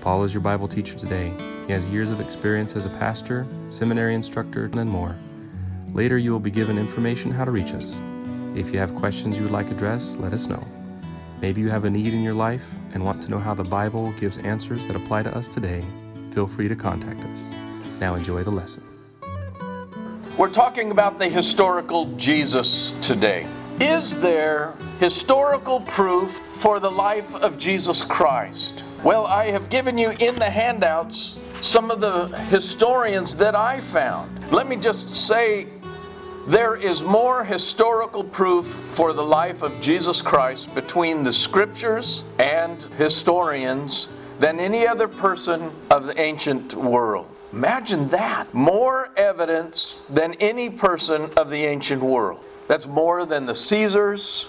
Paul is your Bible teacher today. He has years of experience as a pastor, seminary instructor, and more. Later, you will be given information how to reach us. If you have questions you would like addressed, let us know. Maybe you have a need in your life and want to know how the Bible gives answers that apply to us today. Feel free to contact us. Now, enjoy the lesson. We're talking about the historical Jesus today. Is there historical proof for the life of Jesus Christ? Well, I have given you in the handouts some of the historians that I found. Let me just say there is more historical proof for the life of Jesus Christ between the scriptures and historians than any other person of the ancient world. Imagine that. More evidence than any person of the ancient world. That's more than the Caesars,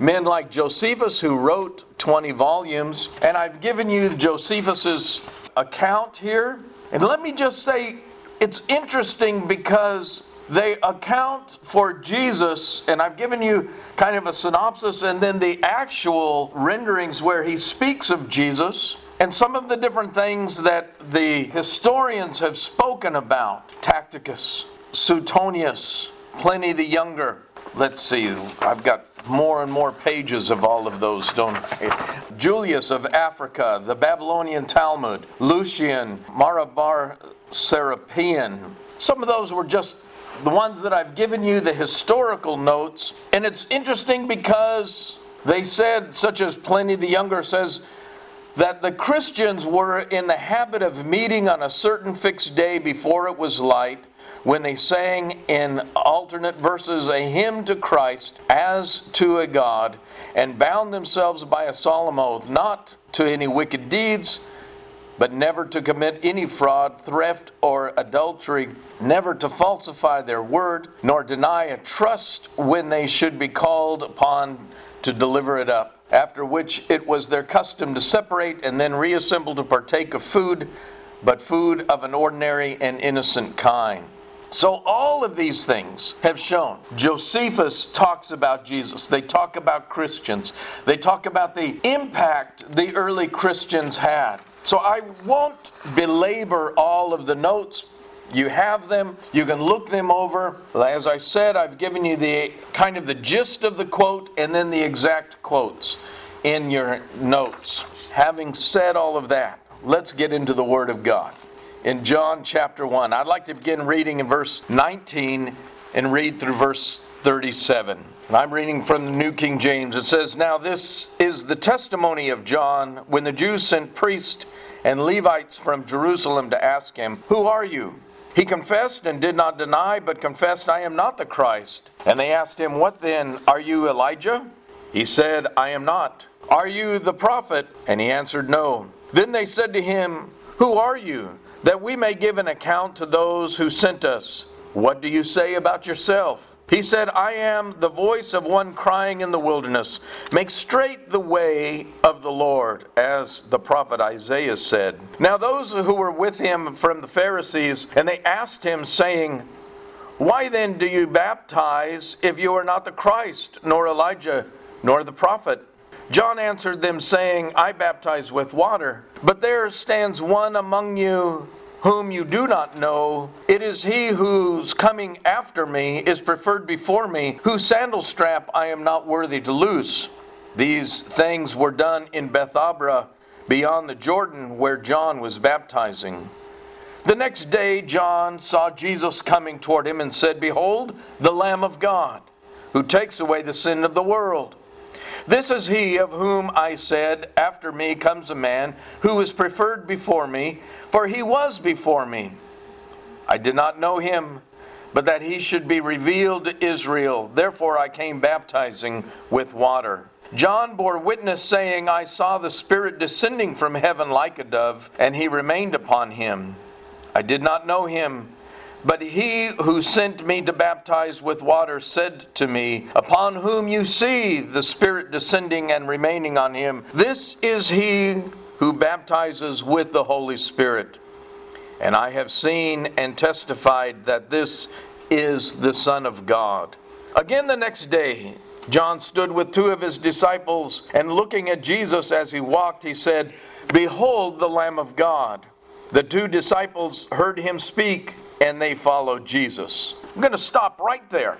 men like Josephus, who wrote 20 volumes. And I've given you Josephus's account here. And let me just say, it's interesting because they account for Jesus, and I've given you kind of a synopsis and then the actual renderings where he speaks of Jesus. And some of the different things that the historians have spoken about Tacitus, Suetonius, Pliny the Younger, let's see, I've got more and more pages of all of those, don't I? Julius of Africa, the Babylonian Talmud, Lucian, Mara bar Serapion. Some of those were just the ones that I've given you, the historical notes. And it's interesting because they said, such as Pliny the Younger says, that the Christians were in the habit of meeting on a certain fixed day before it was light when they sang in alternate verses a hymn to Christ as to a God, and bound themselves by a solemn oath not to any wicked deeds, but never to commit any fraud, theft, or adultery, never to falsify their word, nor deny a trust when they should be called upon to deliver it up. After which it was their custom to separate and then reassemble to partake of food, but food of an ordinary and innocent kind. So, all of these things have shown. Josephus talks about Jesus. They talk about Christians. They talk about the impact the early Christians had. So, I won't belabor all of the notes. You have them, you can look them over. As I said, I've given you the kind of the gist of the quote and then the exact quotes in your notes. Having said all of that, let's get into the Word of God in John chapter 1. I'd like to begin reading in verse 19 and read through verse 37. And I'm reading from the New King James. It says, Now this is the testimony of John when the Jews sent priests and Levites from Jerusalem to ask him, Who are you? He confessed and did not deny, but confessed, I am not the Christ. And they asked him, What then? Are you Elijah? He said, I am not. Are you the prophet? And he answered, No. Then they said to him, Who are you? That we may give an account to those who sent us. What do you say about yourself? He said, I am the voice of one crying in the wilderness, Make straight the way of the Lord, as the prophet Isaiah said. Now those who were with him from the Pharisees, and they asked him, saying, Why then do you baptize if you are not the Christ, nor Elijah, nor the prophet? John answered them, saying, I baptize with water, but there stands one among you whom you do not know. It is he whose coming after me is preferred before me, whose sandal strap I am not worthy to loose. These things were done in Bethabara, beyond the Jordan, where John was baptizing. The next day, John saw Jesus coming toward him and said, Behold, the Lamb of God, who takes away the sin of the world. This is he of whom I said, After me comes a man who is preferred before me, for he was before me. I did not know him, but that he should be revealed to Israel. Therefore I came baptizing with water. John bore witness, saying, I saw the Spirit descending from heaven like a dove, and he remained upon him. I did not know him But he who sent me to baptize with water said to me, Upon whom you see the Spirit descending and remaining on him, this is he who baptizes with the Holy Spirit. And I have seen and testified that this is the Son of God. Again, the next day, John stood with two of his disciples, and looking at Jesus as he walked, he said, Behold the Lamb of God. The two disciples heard him speak and they followed Jesus. I'm going to stop right there,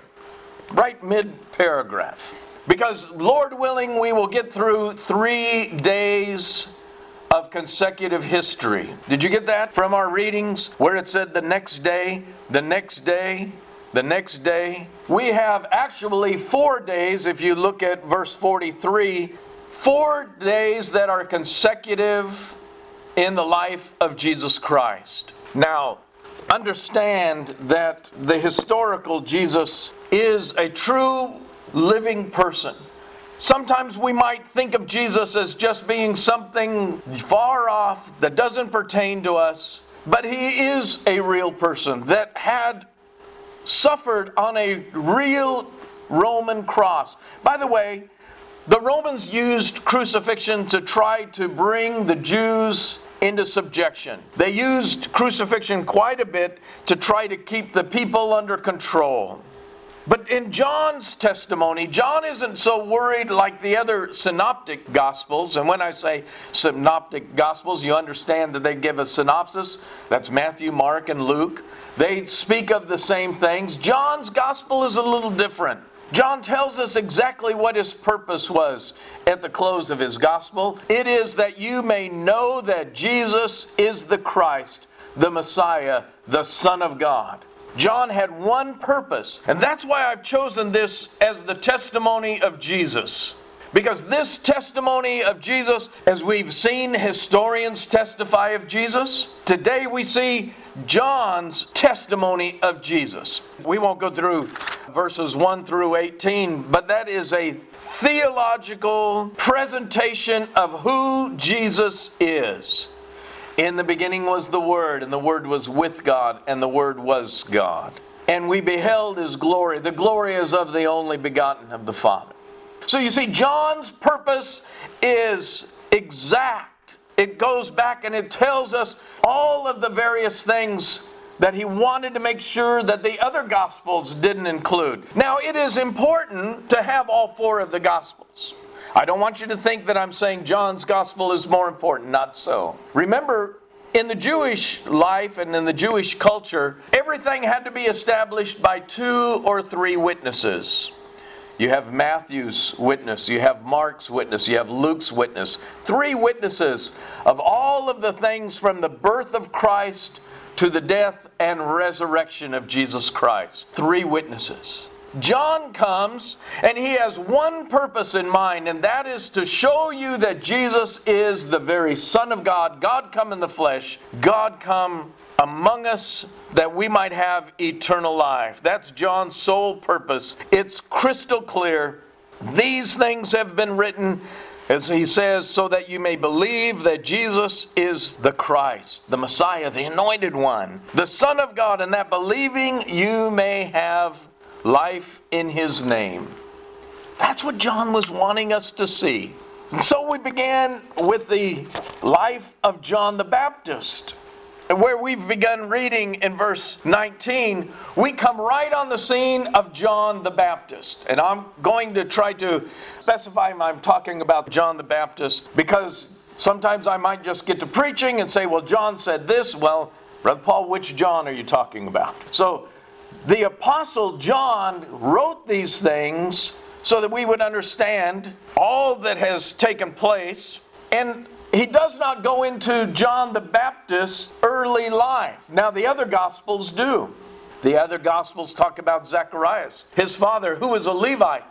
right mid paragraph. Because, Lord willing, we will get through three days of consecutive history. Did you get that from our readings where it said the next day, the next day, the next day? We have actually four days, if you look at verse 43, four days that are consecutive in the life of Jesus Christ. Now, understand that the historical Jesus is a true living person. Sometimes we might think of Jesus as just being something far off that doesn't pertain to us, but he is a real person that had suffered on a real Roman cross. By the way, the Romans used crucifixion to try to bring the Jews into subjection. They used crucifixion quite a bit to try to keep the people under control. But in John's testimony, John isn't so worried like the other synoptic gospels. And when I say synoptic gospels, you understand that they give a synopsis. That's Matthew, Mark, and Luke. They speak of the same things. John's gospel is a little different. John tells us exactly what his purpose was at the close of his gospel. It is that you may know that Jesus is the Christ, the Messiah, the Son of God. John had one purpose, and that's why I've chosen this as the testimony of Jesus. Because this testimony of Jesus, as we've seen historians testify of Jesus, today we see John's testimony of Jesus. We won't go through verses 1 through 18, but that is a theological presentation of who Jesus is. In the beginning was the Word, and the Word was with God, and the Word was God. And we beheld His glory. The glory is of the only begotten of the Father. So you see, John's purpose is exact. It goes back and it tells us all of the various things that he wanted to make sure that the other gospels didn't include. Now, it is important to have all four of the gospels. I don't want you to think that I'm saying John's gospel is more important. Not so. Remember, in the Jewish life and in the Jewish culture, everything had to be established by two or three witnesses. You have Matthew's witness, you have Mark's witness, you have Luke's witness. Three witnesses of all of the things from the birth of Christ to the death and resurrection of Jesus Christ. Three witnesses. John comes and he has one purpose in mind, and that is to show you that Jesus is the very Son of God, God come in the flesh, God come among us that we might have eternal life. That's John's sole purpose. It's crystal clear. These things have been written, as he says, so that you may believe that Jesus is the Christ, the Messiah, the anointed one, the Son of God, and that believing you may have life in his name. That's what John was wanting us to see. And so we began with the life of John the Baptist where we've begun reading in verse 19, we come right on the scene of John the Baptist. And I'm going to try to specify I'm talking about John the Baptist because sometimes I might just get to preaching and say, well, John said this. Well, Brother Paul, which John are you talking about? So the Apostle John wrote these things so that we would understand all that has taken place. And he does not go into John the Baptist's early life. Now, the other Gospels do. The other Gospels talk about Zacharias, his father, who was a Levite.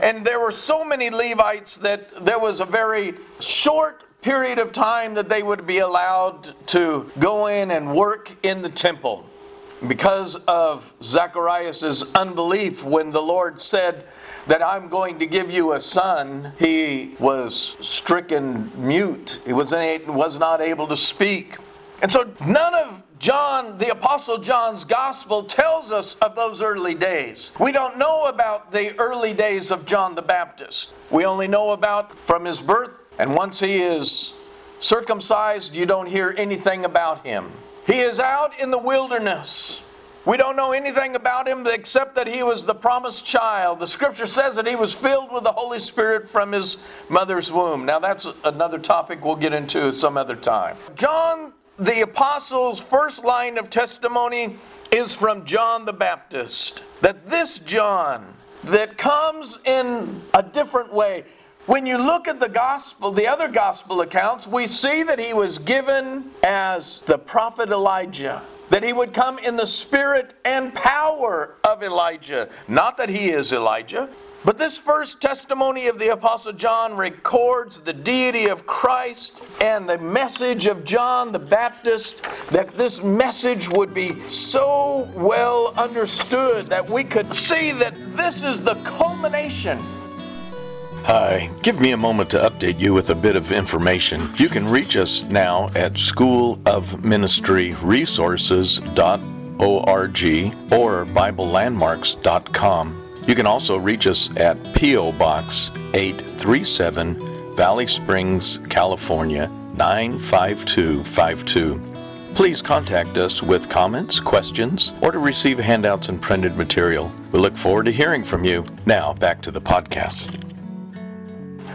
And there were so many Levites that there was a very short period of time that they would be allowed to go in and work in the temple. Because of Zacharias' unbelief, when the Lord said, that I'm going to give you a son, he was stricken mute. He was, was not able to speak. And so none of John, the Apostle John's gospel, tells us of those early days. We don't know about the early days of John the Baptist. We only know about from his birth, and once he is circumcised, you don't hear anything about him. He is out in the wilderness. We don't know anything about him except that he was the promised child. The scripture says that he was filled with the Holy Spirit from his mother's womb. Now, that's another topic we'll get into some other time. John the apostle's first line of testimony is from John the Baptist. That this John that comes in a different way. When you look at the gospel, the other gospel accounts, we see that he was given as the prophet Elijah that he would come in the spirit and power of Elijah. Not that he is Elijah, but this first testimony of the Apostle John records the deity of Christ and the message of John the Baptist, that this message would be so well understood that we could see that this is the culmination Hi, give me a moment to update you with a bit of information. You can reach us now at schoolofministryresources.org or biblelandmarks.com. You can also reach us at P.O. Box 837, Valley Springs, California 95252. Please contact us with comments, questions, or to receive handouts and printed material. We look forward to hearing from you. Now, back to the podcast.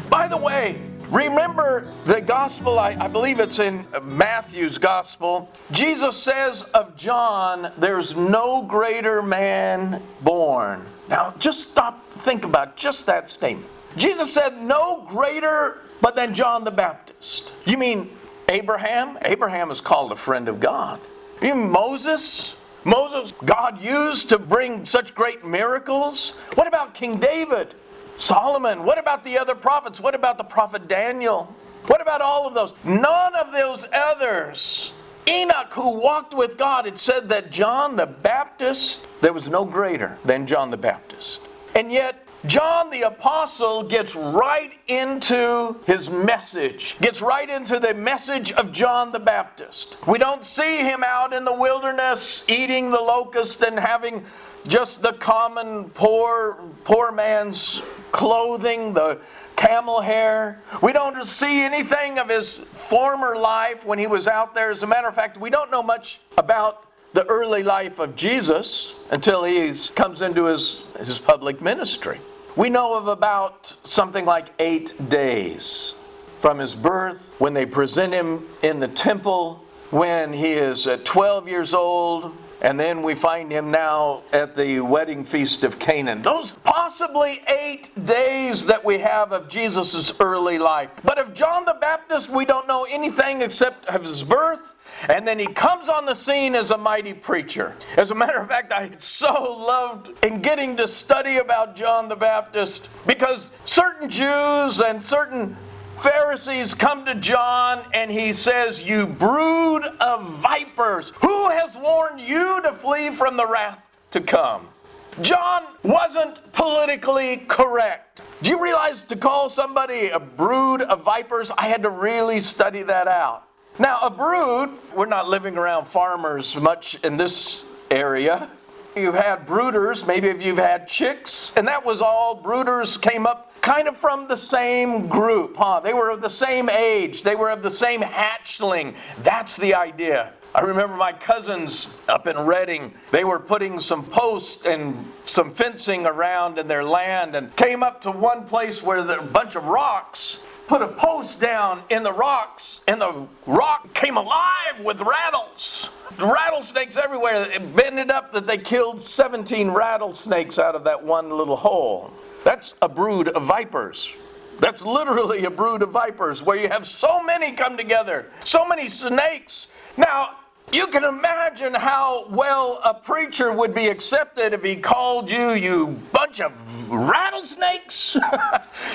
By the way, remember the gospel, I, I, believe it's in Matthew's gospel. Jesus says of John, there's no greater man born. Now, just stop, think about just that statement. Jesus said, no greater but than John the Baptist. You mean Abraham? Abraham is called a friend of God. You mean Moses? Moses, God used to bring such great miracles? What about King David? Solomon? What about the other prophets? What about the prophet Daniel? What about all of those? None of those others. Enoch, who walked with God, it said that John the Baptist, there was no greater than John the Baptist. And yet, John the Apostle gets right into his message, gets right into the message of John the Baptist. We don't see him out in the wilderness eating the locust and having just the common poor poor man's clothing, the camel hair. We don't see anything of his former life when he was out there. As a matter of fact, we don't know much about the early life of Jesus until he comes into his, his public ministry. We know of about something like eight days from his birth, when they present him in the temple, when he is uh, 12 years old, and then we find him now at the wedding feast of Cana. Those possibly eight days that we have of Jesus' early life. But of John the Baptist, we don't know anything except of his birth. And then he comes on the scene as a mighty preacher. As a matter of fact, I so loved in getting to study about John the Baptist because certain Jews and certain Pharisees come to John and he says, You brood of vipers, who has warned you to flee from the wrath to come? John wasn't politically correct. Do you realize to call somebody a brood of vipers? I had to really study that out. Now, a brood, we're not living around farmers much in this area. You've had brooders, maybe if you've had chicks, and that was all. Brooders came up kind of from the same group, huh? They were of the same age, they were of the same hatchling. That's the idea. I remember my cousins up in Redding, they were putting some posts and some fencing around in their land and came up to one place where there were a bunch of rocks, put a post down in the rocks, and the rock came alive with rattles. Rattlesnakes everywhere. It bended up that they killed 17 rattlesnakes out of that one little hole. That's a brood of vipers. That's literally a brood of vipers where you have so many come together, so many snakes. Now, you can imagine how well a preacher would be accepted if he called you, you bunch of rattlesnakes.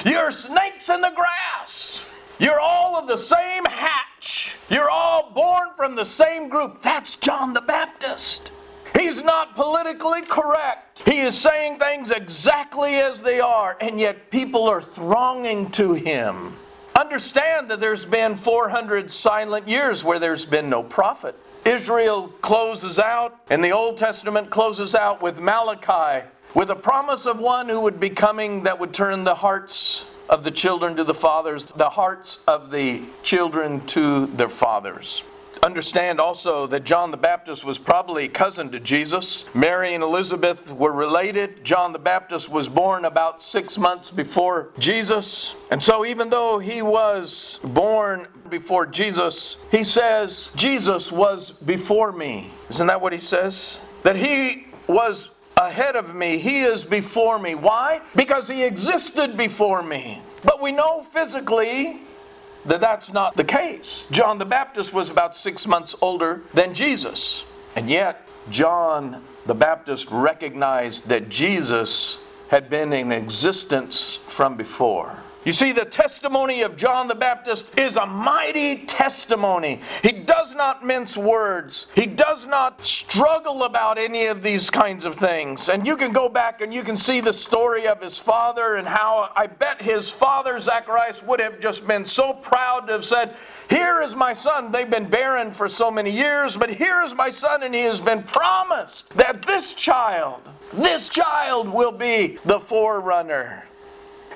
You're snakes in the grass. You're all of the same hatch. You're all born from the same group. That's John the Baptist. He's not politically correct. He is saying things exactly as they are, and yet people are thronging to him. Understand that there's been 400 silent years where there's been no prophet. Israel closes out, and the Old Testament closes out with Malachi, with a promise of one who would be coming that would turn the hearts of the children to the fathers, the hearts of the children to their fathers. Understand also that John the Baptist was probably cousin to Jesus. Mary and Elizabeth were related. John the Baptist was born about six months before Jesus. And so, even though he was born before Jesus, he says, Jesus was before me. Isn't that what he says? That he was ahead of me. He is before me. Why? Because he existed before me. But we know physically that that's not the case. John the Baptist was about six months older than Jesus. And yet, John the Baptist recognized that Jesus had been in existence from before. You see, the testimony of John the Baptist is a mighty testimony. He does not mince words, he does not struggle about any of these kinds of things. And you can go back and you can see the story of his father and how I bet his father, Zacharias, would have just been so proud to have said, Here is my son. They've been barren for so many years, but here is my son, and he has been promised that this child, this child will be the forerunner.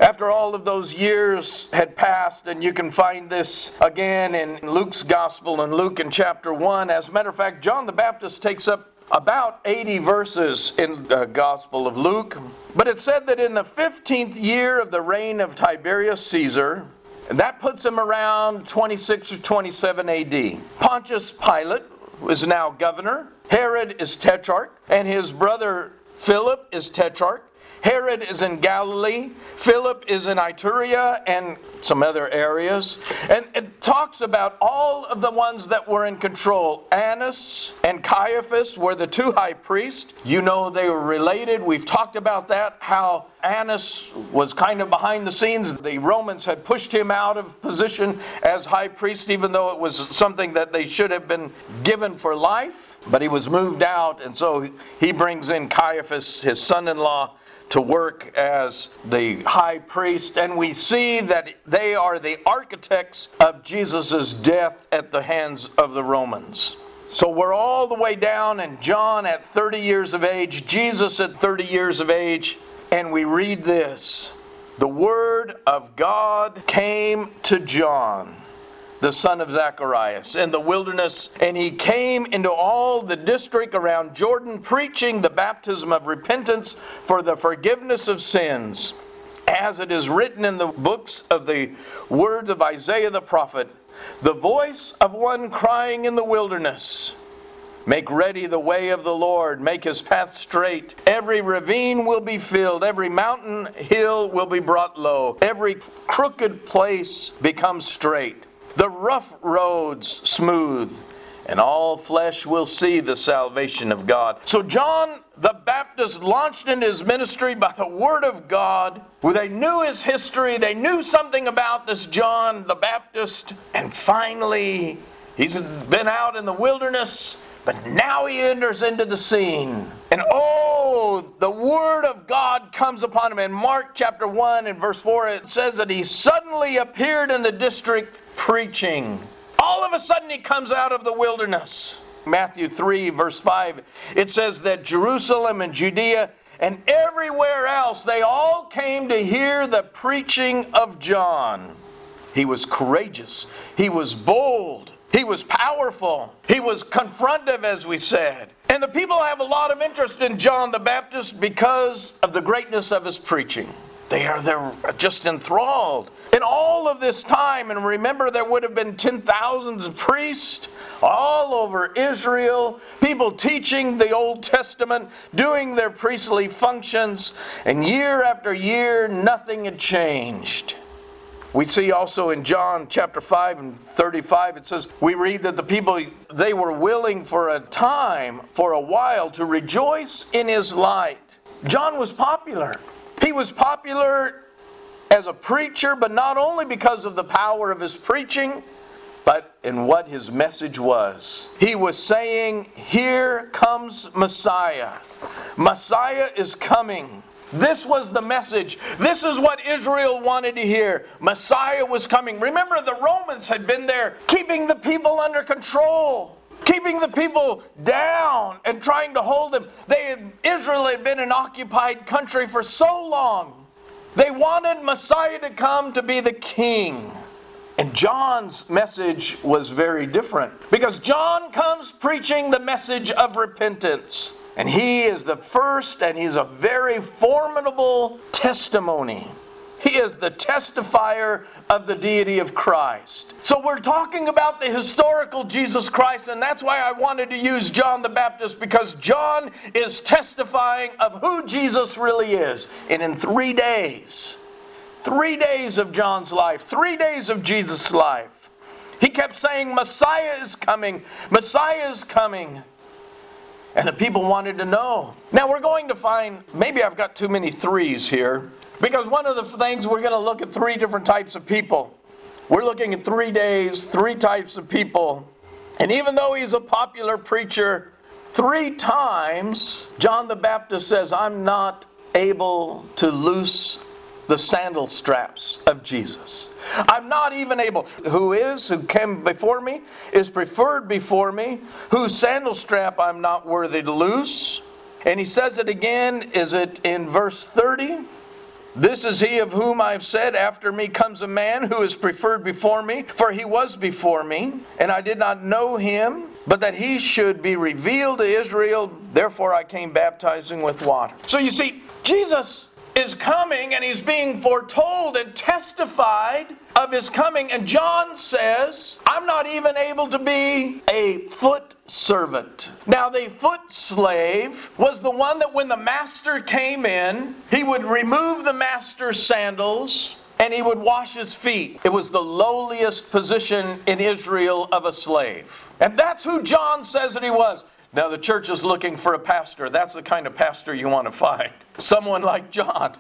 After all of those years had passed, and you can find this again in Luke's Gospel and Luke in chapter 1. As a matter of fact, John the Baptist takes up about 80 verses in the Gospel of Luke. But it said that in the 15th year of the reign of Tiberius Caesar, and that puts him around 26 or 27 AD, Pontius Pilate is now governor, Herod is tetrarch, and his brother Philip is tetrarch. Herod is in Galilee, Philip is in Iturea and some other areas. And it talks about all of the ones that were in control. Annas and Caiaphas were the two high priests. You know they were related. We've talked about that, how Annas was kind of behind the scenes. The Romans had pushed him out of position as high priest, even though it was something that they should have been given for life. But he was moved out, and so he brings in Caiaphas, his son in law to work as the high priest, and we see that they are the architects of Jesus' death at the hands of the Romans. So we're all the way down, and John at 30 years of age, Jesus at 30 years of age, and we read this The Word of God came to John the son of Zacharias, in the wilderness, and he came into all the district around Jordan, preaching the baptism of repentance for the forgiveness of sins, as it is written in the books of the words of Isaiah the prophet, the voice of one crying in the wilderness. Make ready the way of the Lord, make his path straight. Every ravine will be filled, every mountain hill will be brought low, every crooked place becomes straight the rough roads smooth, and all flesh will see the salvation of God. So John the Baptist launched in his ministry by the word of God. Where they knew his history, they knew something about this John the Baptist, and finally he's been out in the wilderness. But now he enters into the scene. And oh, the word of God comes upon him. In Mark chapter 1 and verse 4, it says that he suddenly appeared in the district preaching. All of a sudden, he comes out of the wilderness. Matthew 3, verse 5, it says that Jerusalem and Judea and everywhere else, they all came to hear the preaching of John. He was courageous, he was bold, he was powerful, he was confrontive, as we said. And the people have a lot of interest in John the Baptist because of the greatness of his preaching. They are they're just enthralled. In all of this time, and remember there would have been 10,000 of priests all over Israel, people teaching the Old Testament, doing their priestly functions, and year after year nothing had changed. We see also in John chapter 5 and 35, it says, we read that the people, they were willing for a time, for a while, to rejoice in his light. John was popular. He was popular as a preacher, but not only because of the power of his preaching, but in what his message was. He was saying, Here comes Messiah. Messiah is coming. This was the message. This is what Israel wanted to hear. Messiah was coming. Remember, the Romans had been there keeping the people under control keeping the people down and trying to hold them. They had, Israel had been an occupied country for so long. They wanted Messiah to come to be the king. And John's message was very different because John comes preaching the message of repentance. And he is the first, and he's a very formidable testimony. He is the testifier of the deity of Christ. So we're talking about the historical Jesus Christ, and that's why I wanted to use John the Baptist because John is testifying of who Jesus really is. And in three days, three days of John's life, three days of Jesus' life, he kept saying, Messiah is coming, Messiah is coming. And the people wanted to know. Now we're going to find, maybe I've got too many threes here, because one of the things we're going to look at three different types of people. We're looking at three days, three types of people. And even though he's a popular preacher, three times John the Baptist says, I'm not able to loose the sandal straps of Jesus. I'm not even able, who is, who came before me, is preferred before me, whose sandal strap I'm not worthy to loose. And he says it again, is it in verse 30? This is he of whom I've said, After me comes a man who is preferred before me, for he was before me, and I did not know him, but that he should be revealed to Israel. Therefore I came baptizing with water. So you see, Jesus is coming and he's being foretold and testified of his coming. And John says, I'm not even able to be a foot servant. Now, the foot slave was the one that when the master came in, he would remove the master's sandals and he would wash his feet. It was the lowliest position in Israel of a slave. And that's who John says that he was. Now, the church is looking for a pastor. That's the kind of pastor you want to find. Someone like John.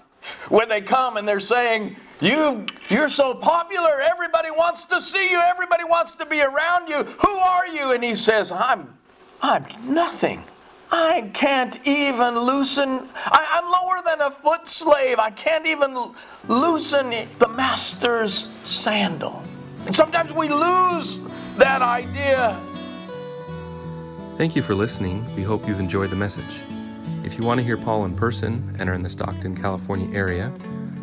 When they come and they're saying, you, You're so popular, everybody wants to see you, everybody wants to be around you. Who are you? And he says, I'm, I'm nothing. I can't even loosen, I, am lower than a foot slave. I can't even loosen the master's sandal. And sometimes we lose that idea Thank you for listening. We hope you've enjoyed the message. If you want to hear Paul in person and are in the Stockton, California area,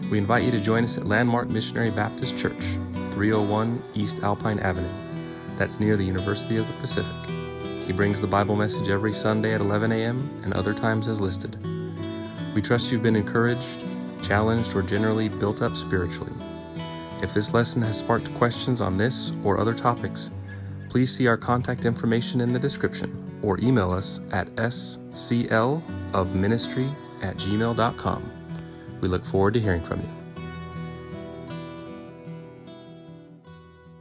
we invite you to join us at Landmark Missionary Baptist Church, 301 East Alpine Avenue. That's near the University of the Pacific. He brings the Bible message every Sunday at 11 a.m. and other times as listed. We trust you've been encouraged, challenged, or generally built up spiritually. If this lesson has sparked questions on this or other topics, please see our contact information in the description or email us at sclofministry at gmail.com. We look forward to hearing from you.